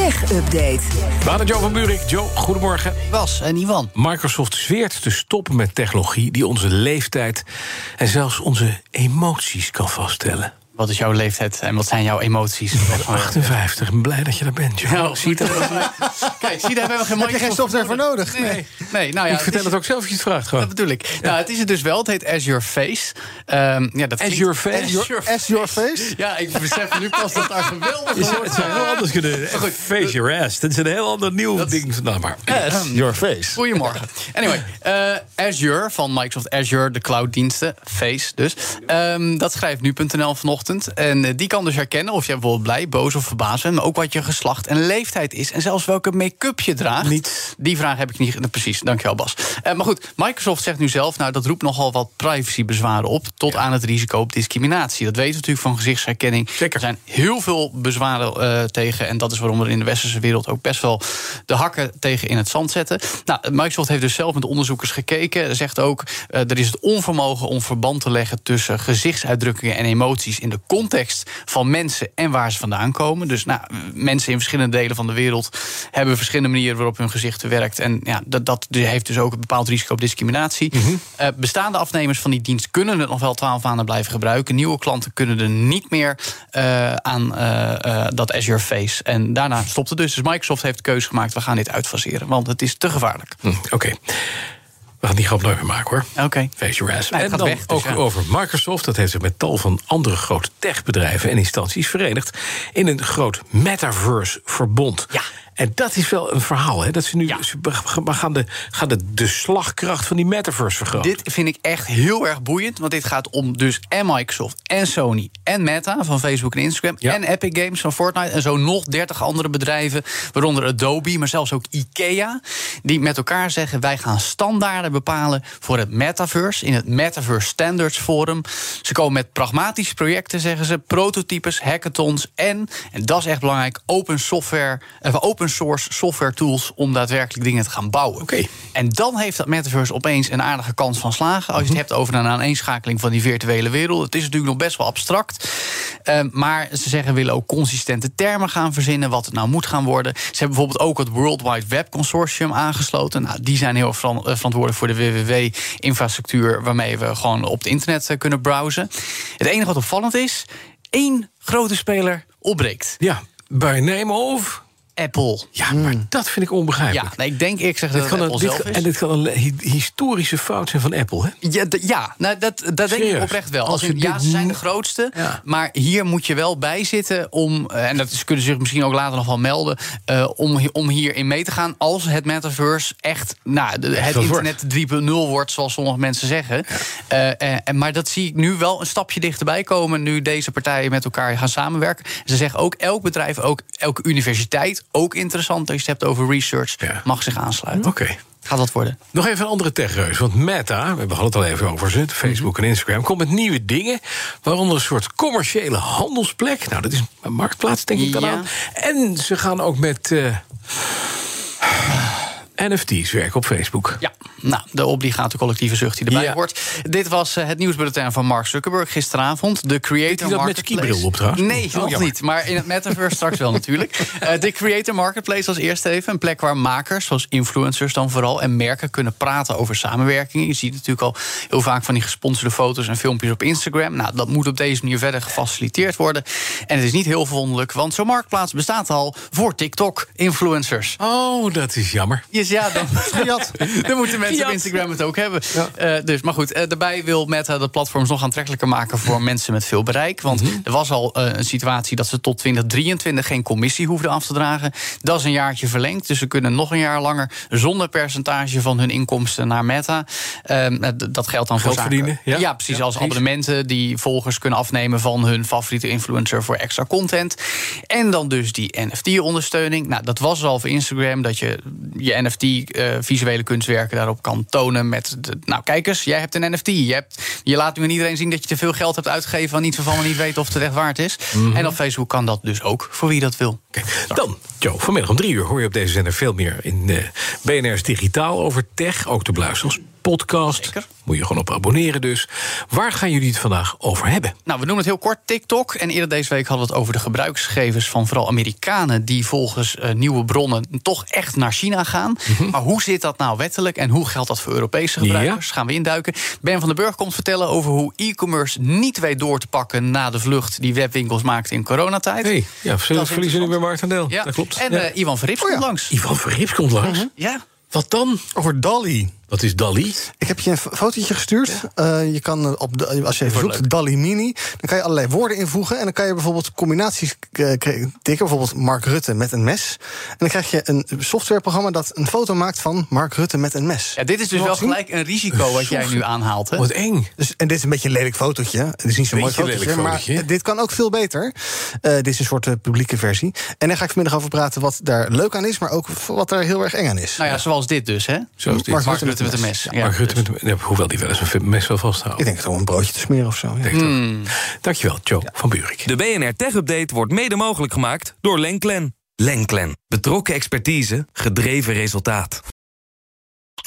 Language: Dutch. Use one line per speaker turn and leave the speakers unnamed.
Tech Update.
Vader Joe van Buurik. Joe, goedemorgen.
Was en Ivan.
Microsoft zweert te stoppen met technologie die onze leeftijd en zelfs onze emoties kan vaststellen.
Wat is jouw leeftijd en wat zijn jouw emoties?
58. Ik ben blij dat je daar bent, Joe.
Nou, zie je Kijk, zie je, daar hebben we geen
Heb je geen software voor nodig?
Nee, nee nou ja,
ik vertel
is-
het ook zelf als je het vraagt gewoon.
Dat bedoel ik. Nou, het is het dus wel. Het heet Azure Face. Ehm, ja, dat
Azure Face?
Azure
As your face?
Ja, ik besef nu pas dat daar geweldig woord
het zou heel anders kunnen.
goed.
Face your ass. Dat is een heel ander nieuw ding. Nou, maar.
Your face.
Goedemorgen. Anyway, eh, Azure van Microsoft Azure, de clouddiensten, Face dus. Ehm, dat schrijft nu.nl vanochtend. En eh, die kan dus herkennen of jij bijvoorbeeld blij, boos of verbaasd bent. Maar ook wat je geslacht en leeftijd is. En zelfs welke make-up je draagt.
Niet.
Die vraag heb ik niet. Precies, dankjewel Bas. Eh, maar goed, Microsoft zegt nu zelf, nou dat roept nogal wat privacybezwaren op. Tot aan het risico op discriminatie. Dat weten we natuurlijk van gezichtsherkenning.
Zeker.
Er zijn heel veel bezwaren eh, tegen. En dat is waarom we in de westerse wereld ook best wel de hakken tegen in het zand zetten. Nou, Microsoft heeft dus zelf met onderzoekers gekeken. Zegt ook, eh, er is het onvermogen om verband te leggen tussen gezichtsuitdrukkingen en emoties in de context van mensen en waar ze vandaan komen. Dus nou, mensen in verschillende delen van de wereld hebben verschillende manieren waarop hun gezicht werkt. En ja, dat, dat heeft dus ook een bepaald risico op discriminatie. Eh, bestaande afnemers van die dienst kunnen het nog wel twaalf maanden blijven gebruiken. Nieuwe klanten kunnen er niet meer eh, aan eh, dat Azure Face. En daarna stopt het dus. Dus Microsoft heeft de keuze gemaakt: we gaan dit uitfaseren, want het is te gevaarlijk.
Hm, Oké. We gaan die grap nooit meer maken hoor.
Oké.
Face your ass. En
gaat
dan
weg, dus
ook
ja.
over Microsoft. Dat heeft zich met tal van andere grote techbedrijven en instanties verenigd in een groot metaverse-verbond.
Ja.
En dat is wel een verhaal, hè? Dat ze nu
Ja.
ze gaan, de, gaan de, de slagkracht van die metaverse vergroten.
Dit vind ik echt heel erg boeiend. Want dit gaat om dus en Microsoft en Sony en Meta van Facebook en Instagram.
Ja.
En Epic Games van Fortnite. En zo nog 30 andere bedrijven. Waaronder Adobe, maar zelfs ook IKEA. Die met elkaar zeggen: wij gaan standaarden bepalen voor het metaverse. In het Metaverse Standards Forum. Ze komen met pragmatische projecten, zeggen ze. Prototypes, hackathons. En, en dat is echt belangrijk, open software. eh, open source software tools om daadwerkelijk dingen te gaan bouwen.
Oké.
En dan heeft dat metaverse opeens een aardige kans van slagen. Als je het hebt over een aaneenschakeling van die virtuele wereld. Het is natuurlijk nog best wel abstract. Eh, maar ze zeggen willen ook consistente termen gaan verzinnen. Wat het nou moet gaan worden. Ze hebben bijvoorbeeld ook het World Wide Web Consortium aangesloten. Nou, die zijn heel erg eh, verantwoordelijk voor de WWW-infrastructuur. Waarmee we gewoon op het internet eh, kunnen browsen. Het enige wat opvallend is: één grote speler opbreekt.
Ja, bij name of...
Apple.
Ja, maar dat vind ik onbegrijpelijk.
Ja, nee, ik denk ik zeg dat
Dit
het
kan een,
Apple
dit,
zelf is.
en dit kan een hi- historische fout zijn van Apple, hè?
Ja, ja nou, dat, dat denk ik oprecht wel.
Als
ja,
dit
ze zijn de grootste.
Ja.
Maar hier moet je wel bij zitten om. eh, En dat is, kunnen ze zich misschien ook later nog wel melden. eh, om, om hierin mee te gaan. Als het metaverse echt. Nou, de- het internet 3.0 wordt, zoals sommige mensen zeggen. Eh, en- maar dat zie ik nu wel een stapje dichterbij komen. Nu deze partijen met elkaar gaan samenwerken. Ze zeggen ook elk bedrijf, ook elke universiteit. Ook interessant als je het hebt over research.
Ja.
Mag zich aansluiten.
Oké.
Gaat dat worden?
Nog even een andere techreus. Want Meta, we hadden het al even over ze, Facebook en Instagram, komt met nieuwe dingen. Waaronder een soort commerciële handelsplek. Nou, dat is een marktplaats, denk ik dan
Ja.
aan. En ze gaan ook met eh, NFT's werken op Facebook.
Ja, nou, de obligate collectieve zucht die erbij
Ja.
hoort. Dit was eh, het nieuwsbulletin van Mark Zuckerberg gisteravond. De Creator
dat met
Marketplace.
skibril op trouwens?
Nee,
Oh,
nog
jammer.
niet. Maar in het metaverse straks wel natuurlijk. Eh, de Creator Marketplace als eerste even. Een plek waar makers, zoals influencers dan vooral... en merken kunnen praten over samenwerking. Je ziet natuurlijk al heel vaak van die gesponsorde foto's en filmpjes op Instagram. Nou, dat moet op deze manier verder gefaciliteerd worden. En het is niet heel verwonderlijk, want zo'n marktplaats bestaat al... voor TikTok-influencers.
Oh, dat is jammer.
Yes, ja, dan, dan moeten mensen op
Gejat.
Instagram het ook hebben. Eh, dus, maar goed, eh, daarbij wil Meta de platforms nog aantrekkelijker maken voor mensen met veel bereik. Want er was al eh, een situatie dat ze tot 2023 geen commissie hoefden af te dragen. Dat is een jaartje verlengd. Dus ze kunnen nog een jaar langer zonder percentage van hun inkomsten naar Meta. Ehm, eh, d- dat geldt dan
Geld
voor
verdienen, ja.
precies.
Ja,
als
precies.
abonnementen die volgers kunnen afnemen van hun favoriete influencer voor extra content. En dan dus die NFT-ondersteuning. Nou, dat was al voor Instagram dat je je NFT-visuele kunstwerken daarop kan tonen met... De, nou, kijk eens, jij hebt een NFT. Je, hebt, je laat nu aan iedereen zien dat je te veel geld hebt uitgegeven... aan iets waarvan we niet weten of het echt waard is.
Mhm.
En op Facebook kan dat dus ook, voor wie dat wil.
Dan, Joe, vanmiddag om drie uur hoor je op deze zender veel meer in eh BNR's Digitaal over tech. Ook te beluisteren als podcast.
Zeker.
Moet je gewoon op abonneren dus. Waar gaan jullie het vandaag over hebben?
Nou, we noemen het heel kort TikTok. En eerder deze week hadden we het over de gebruiksgegevens van vooral Amerikanen. die volgens eh, nieuwe bronnen toch echt naar China gaan. Maar hoe zit dat nou wettelijk en hoe geldt dat voor Europese gebruikers? Gaan we induiken. Ben van den Burg komt vertellen over hoe e-commerce niet weet door te pakken. na de vlucht die webwinkels maakten in coronatijd.
Hey, ja,
is
verliezen nu bij
interessant.
marktaandeel.
Ja.
Dat klopt.
En
Ja.
eh, Ivan Verrips komt langs.
Ivan Verrips komt langs.
Ja.
Wat dan?
Over Dali.
Wat is Dali?
Ik heb je een fo- fotootje gestuurd. Eh, je kan eh, op de, als je even zoekt, Dali Mini, dan kan je allerlei woorden invoegen. En dan kan je bijvoorbeeld combinaties eh, tikken. Bijvoorbeeld Mark Rutte met een mes. En dan krijg je een softwareprogramma dat een foto maakt van Mark Rutte met een mes.
ja, dit is dus wel
zien?
gelijk een risico wat jij nu aanhaalt. Hè?
Wat eng.
Dus, en dit is een beetje een lelijk fotootje. Het is niet zo'n mooi fotootje,
lelijk
maar
fotootje.
dit kan ook veel beter. Eh, dit is een soort publieke versie. En daar ga ik vanmiddag over praten wat daar leuk aan is... maar ook wat daar heel erg eng aan is.
Nou ja, zoals dit dus, hè?
Zoals dit.
Mark
Mark Rutte Met een mes. Ja,
Mark Rutte
dus.
met, ja, hoewel die wel eens een mes wil vasthouden.
Ik denk het om een broodje te smeren of zo. ja.
Hmm.
Dankjewel, Joe van Buurik.
De BNR Tech Update wordt mede mogelijk gemaakt door Lenklen. Lenklen. Betrokken expertise, gedreven resultaat.